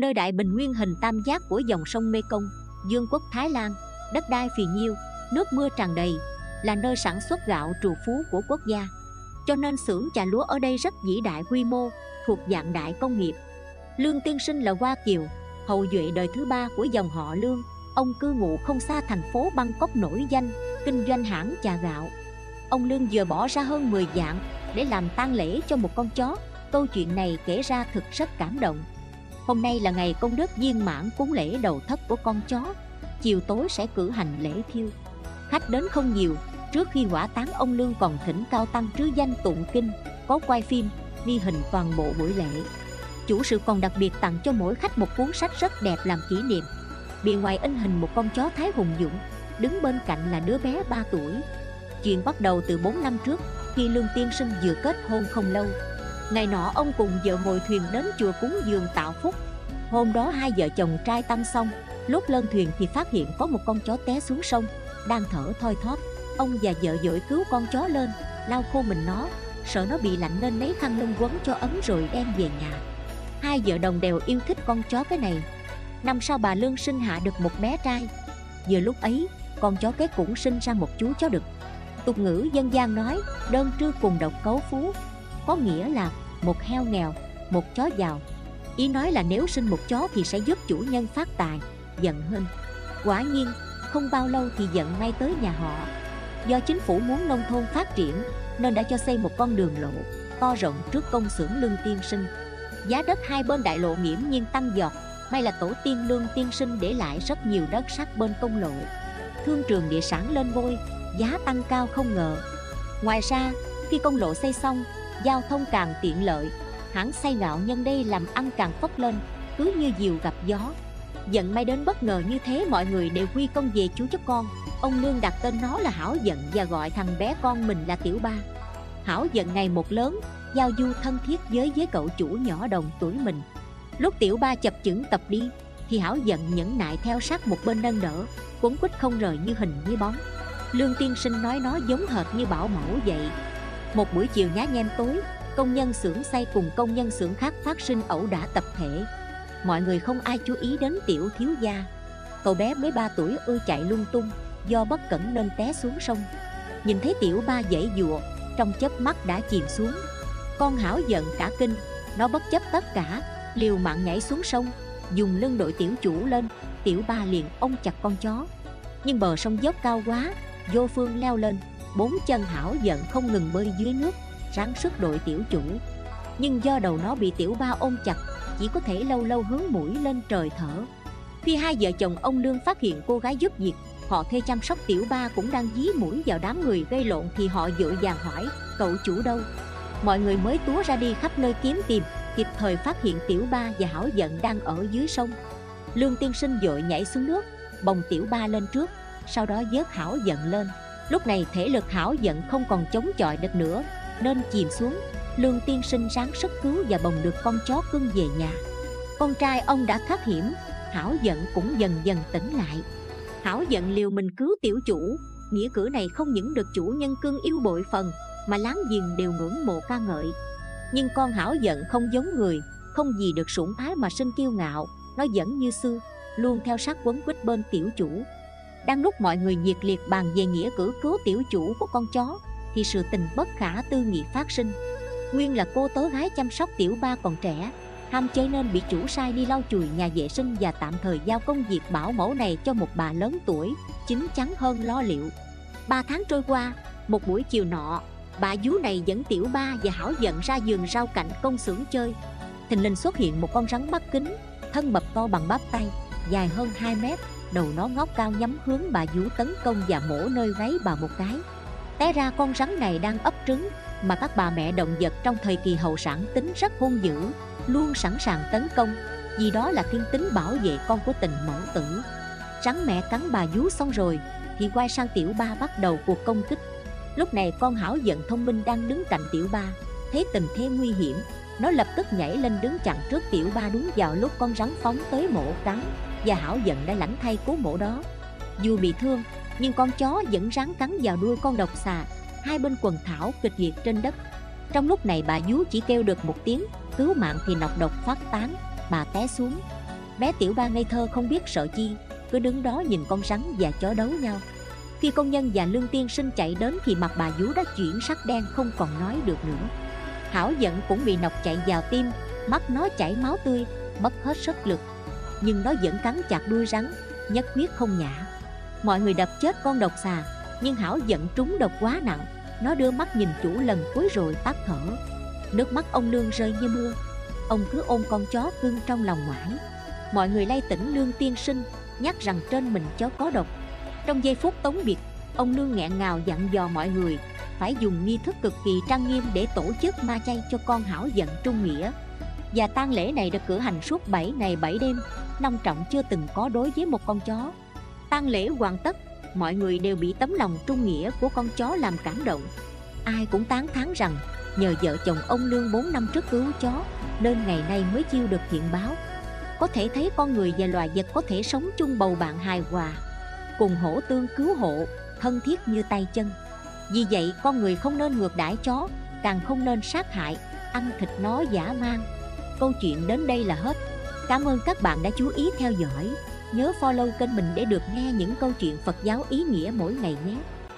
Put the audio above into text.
nơi đại bình nguyên hình tam giác của dòng sông Mekong, Dương quốc Thái Lan, đất đai phì nhiêu, nước mưa tràn đầy, là nơi sản xuất gạo trù phú của quốc gia. Cho nên xưởng trà lúa ở đây rất vĩ đại quy mô, thuộc dạng đại công nghiệp. Lương Tiên Sinh là Hoa Kiều, hậu duệ đời thứ ba của dòng họ Lương. Ông cư ngụ không xa thành phố Bangkok nổi danh, kinh doanh hãng trà gạo. Ông Lương vừa bỏ ra hơn 10 dạng để làm tang lễ cho một con chó. Câu chuyện này kể ra thực rất cảm động. Hôm nay là ngày công đức viên mãn cúng lễ đầu thất của con chó. Chiều tối sẽ cử hành lễ thiêu. Khách đến không nhiều, trước khi hỏa táng ông Lương còn thỉnh cao tăng trứ danh tụng kinh, có quay phim, ghi hình toàn bộ buổi lễ. Chủ sự còn đặc biệt tặng cho mỗi khách một cuốn sách rất đẹp làm kỷ niệm. Bìa ngoài in hình một con chó thái hùng dũng, đứng bên cạnh là đứa bé 3 tuổi. Chuyện bắt đầu từ 4 năm trước, khi Lương Tiên Sinh vừa kết hôn không lâu. Ngày nọ ông cùng vợ ngồi thuyền đến chùa cúng dường tạo phúc. Hôm đó hai vợ chồng trai tăng xong, lúc lên thuyền thì phát hiện có một con chó té xuống sông, đang thở thoi thóp. Ông và vợ dội cứu con chó lên, lau khô mình nó, sợ nó bị lạnh nên lấy khăn lông quấn cho ấm rồi đem về nhà. Hai vợ đồng đều yêu thích con chó cái này. Năm sau bà Lương sinh hạ được một bé trai. Vừa lúc ấy, con chó cái cũng sinh ra một chú chó đực. Tục ngữ dân gian nói đơn trư cùng độc cấu phú, có nghĩa là một heo nghèo, một chó giàu. Ý nói là nếu sinh một chó thì sẽ giúp chủ nhân phát tài, giận hơn. Quả nhiên, không bao lâu thì giận ngay tới nhà họ. Do chính phủ muốn nông thôn phát triển nên đã cho xây một con đường lộ to rộng trước công xưởng lương tiên sinh. Giá đất hai bên đại lộ nghiễm nhiên tăng giọt, may là tổ tiên lương tiên sinh để lại rất nhiều đất sát bên công lộ. Thương trường địa sản lên ngôi, giá tăng cao không ngờ. Ngoài ra, khi công lộ xây xong, giao thông càng tiện lợi, hãng xây gạo nhân đây làm ăn càng phất lên, cứ như diều gặp gió. Giận may đến bất ngờ như thế mọi người đều quy công về chú chó con. Ông Lương đặt tên nó là Hảo Giận và gọi thằng bé con mình là Tiểu Ba. Hảo Giận ngày một lớn, giao du thân thiết với với cậu chủ nhỏ đồng tuổi mình. Lúc Tiểu Ba chập chững tập đi Thì Hảo Giận nhẫn nại theo sát một bên nâng đỡ Cuốn quýt không rời như hình như bóng. Lương Tiên Sinh nói nó giống hệt như bảo mẫu vậy. Một buổi chiều nhá nhem tối, Công nhân xưởng xây cùng công nhân xưởng khác phát sinh ẩu đả tập thể. Mọi người không ai chú ý đến tiểu thiếu gia. Cậu bé mới 3 tuổi ưa chạy lung tung, Do bất cẩn nên té xuống sông. Nhìn thấy tiểu ba dãy dụa, Trong chớp mắt đã chìm xuống. Con hảo giận cả kinh, Nó bất chấp tất cả, Liều mạng nhảy xuống sông, Dùng lưng đội tiểu chủ lên, Tiểu ba liền ôm chặt con chó. Nhưng bờ sông dốc cao quá, Vô phương leo lên. Bốn chân hảo giận không ngừng bơi dưới nước Ráng sức đội tiểu chủ. Nhưng do đầu nó bị tiểu ba ôm chặt, Chỉ có thể lâu lâu hướng mũi lên trời thở. Khi hai vợ chồng ông Lương phát hiện cô gái giúp việc, Họ thuê chăm sóc tiểu ba cũng đang dí mũi vào đám người gây lộn Thì họ dội vàng hỏi, cậu chủ đâu? Mọi người mới túa ra đi khắp nơi kiếm tìm, Kịp thời phát hiện tiểu ba và hảo giận đang ở dưới sông. Lương tiên sinh dội nhảy xuống nước, Bồng tiểu ba lên trước, Sau đó vớt hảo giận lên. Lúc này thể lực hảo giận không còn chống chọi được nữa, Nên chìm xuống. Lương tiên sinh sáng sức cứu và bồng được con chó cưng về nhà. Con trai ông đã thoát hiểm, Hảo giận cũng dần dần tỉnh lại. Hảo giận liều mình cứu tiểu chủ, Nghĩa cử này không những được chủ nhân cưng yêu bội phần, Mà láng giềng đều ngưỡng mộ ca ngợi. Nhưng con Hảo giận không giống người, Không gì được sủng ái mà sinh kiêu ngạo, Nó vẫn như xưa, Luôn theo sát quấn quýt bên tiểu chủ. Đang lúc mọi người nhiệt liệt bàn về nghĩa cử cứu tiểu chủ của con chó Thì sự tình bất khả tư nghị phát sinh Nguyên là cô tớ gái chăm sóc tiểu ba còn trẻ ham chơi nên bị chủ sai đi lau chùi nhà vệ sinh và tạm thời giao công việc bảo mẫu này cho một bà lớn tuổi, chính chắn hơn lo liệu. Ba tháng trôi qua, một buổi chiều nọ, bà vú này dẫn tiểu ba và hảo giận ra giường rau cạnh công xưởng chơi. Thình lình xuất hiện một con rắn bắt kính, thân mập to bằng bắp tay, dài hơn 2 mét, đầu nó ngóc cao nhắm hướng bà vũ tấn công và mổ nơi gáy bà một cái. Té ra con rắn này đang ấp trứng, mà các bà mẹ động vật trong thời kỳ hậu sản tính rất hung dữ, luôn sẵn sàng tấn công vì đó là thiên tính bảo vệ con của tình mẫu tử. Rắn mẹ cắn bà vú xong rồi thì quay sang tiểu ba bắt đầu cuộc công kích. Lúc này con hảo giận thông minh đang đứng cạnh tiểu ba thấy tình thế nguy hiểm nó lập tức nhảy lên đứng chặn trước tiểu ba đúng vào lúc con rắn phóng tới mổ cắn và hảo giận đã lãnh thay cố mổ đó. Dù bị thương, nhưng con chó vẫn ráng cắn vào đuôi con độc xà, hai bên quần thảo kịch liệt trên đất. Trong lúc này bà vú chỉ kêu được một tiếng, cứu mạng thì nọc độc phát tán, bà té xuống. Bé tiểu ba ngây thơ không biết sợ chi, Cứ đứng đó nhìn con rắn và chó đấu nhau. Khi công nhân và lương tiên sinh chạy đến Thì mặt bà vú đã chuyển sắc đen không còn nói được nữa. Hảo giận cũng bị nọc chạy vào tim, Mắt nó chảy máu tươi, Mất hết sức lực. Nhưng nó vẫn cắn chặt đuôi rắn, Nhất quyết không nhả. Mọi người đập chết con độc xà, Nhưng Hảo giận trúng độc quá nặng, Nó đưa mắt nhìn chủ lần cuối rồi tắt thở. Nước mắt ông Lương rơi như mưa, Ông cứ ôm con chó cưng trong lòng mãi. Mọi người lay tỉnh Lương tiên sinh, Nhắc rằng trên mình chó có độc. Trong giây phút tống biệt, Ông Lương nghẹn ngào dặn dò mọi người Phải dùng nghi thức cực kỳ trang nghiêm Để tổ chức ma chay cho con hảo giận trung nghĩa. Và tang lễ này được cử hành suốt 7 ngày 7 đêm. Long trọng chưa từng có đối với một con chó. Tang lễ hoàn tất, Mọi người đều bị tấm lòng trung nghĩa của con chó làm cảm động. Ai cũng tán thán rằng, Nhờ vợ chồng ông Lương 4 năm trước cứu chó, Nên ngày nay mới chiêu được thiện báo. Có thể thấy con người và loài vật có thể sống chung bầu bạn hài hòa, Cùng hỗ tương cứu hộ, Thân thiết như tay chân. Vì vậy, con người không nên ngược đãi chó, Càng không nên sát hại, Ăn thịt nó giả mang. Câu chuyện đến đây là hết. Cảm ơn các bạn đã chú ý theo dõi. Nhớ follow kênh mình để được nghe những câu chuyện Phật giáo ý nghĩa mỗi ngày nhé.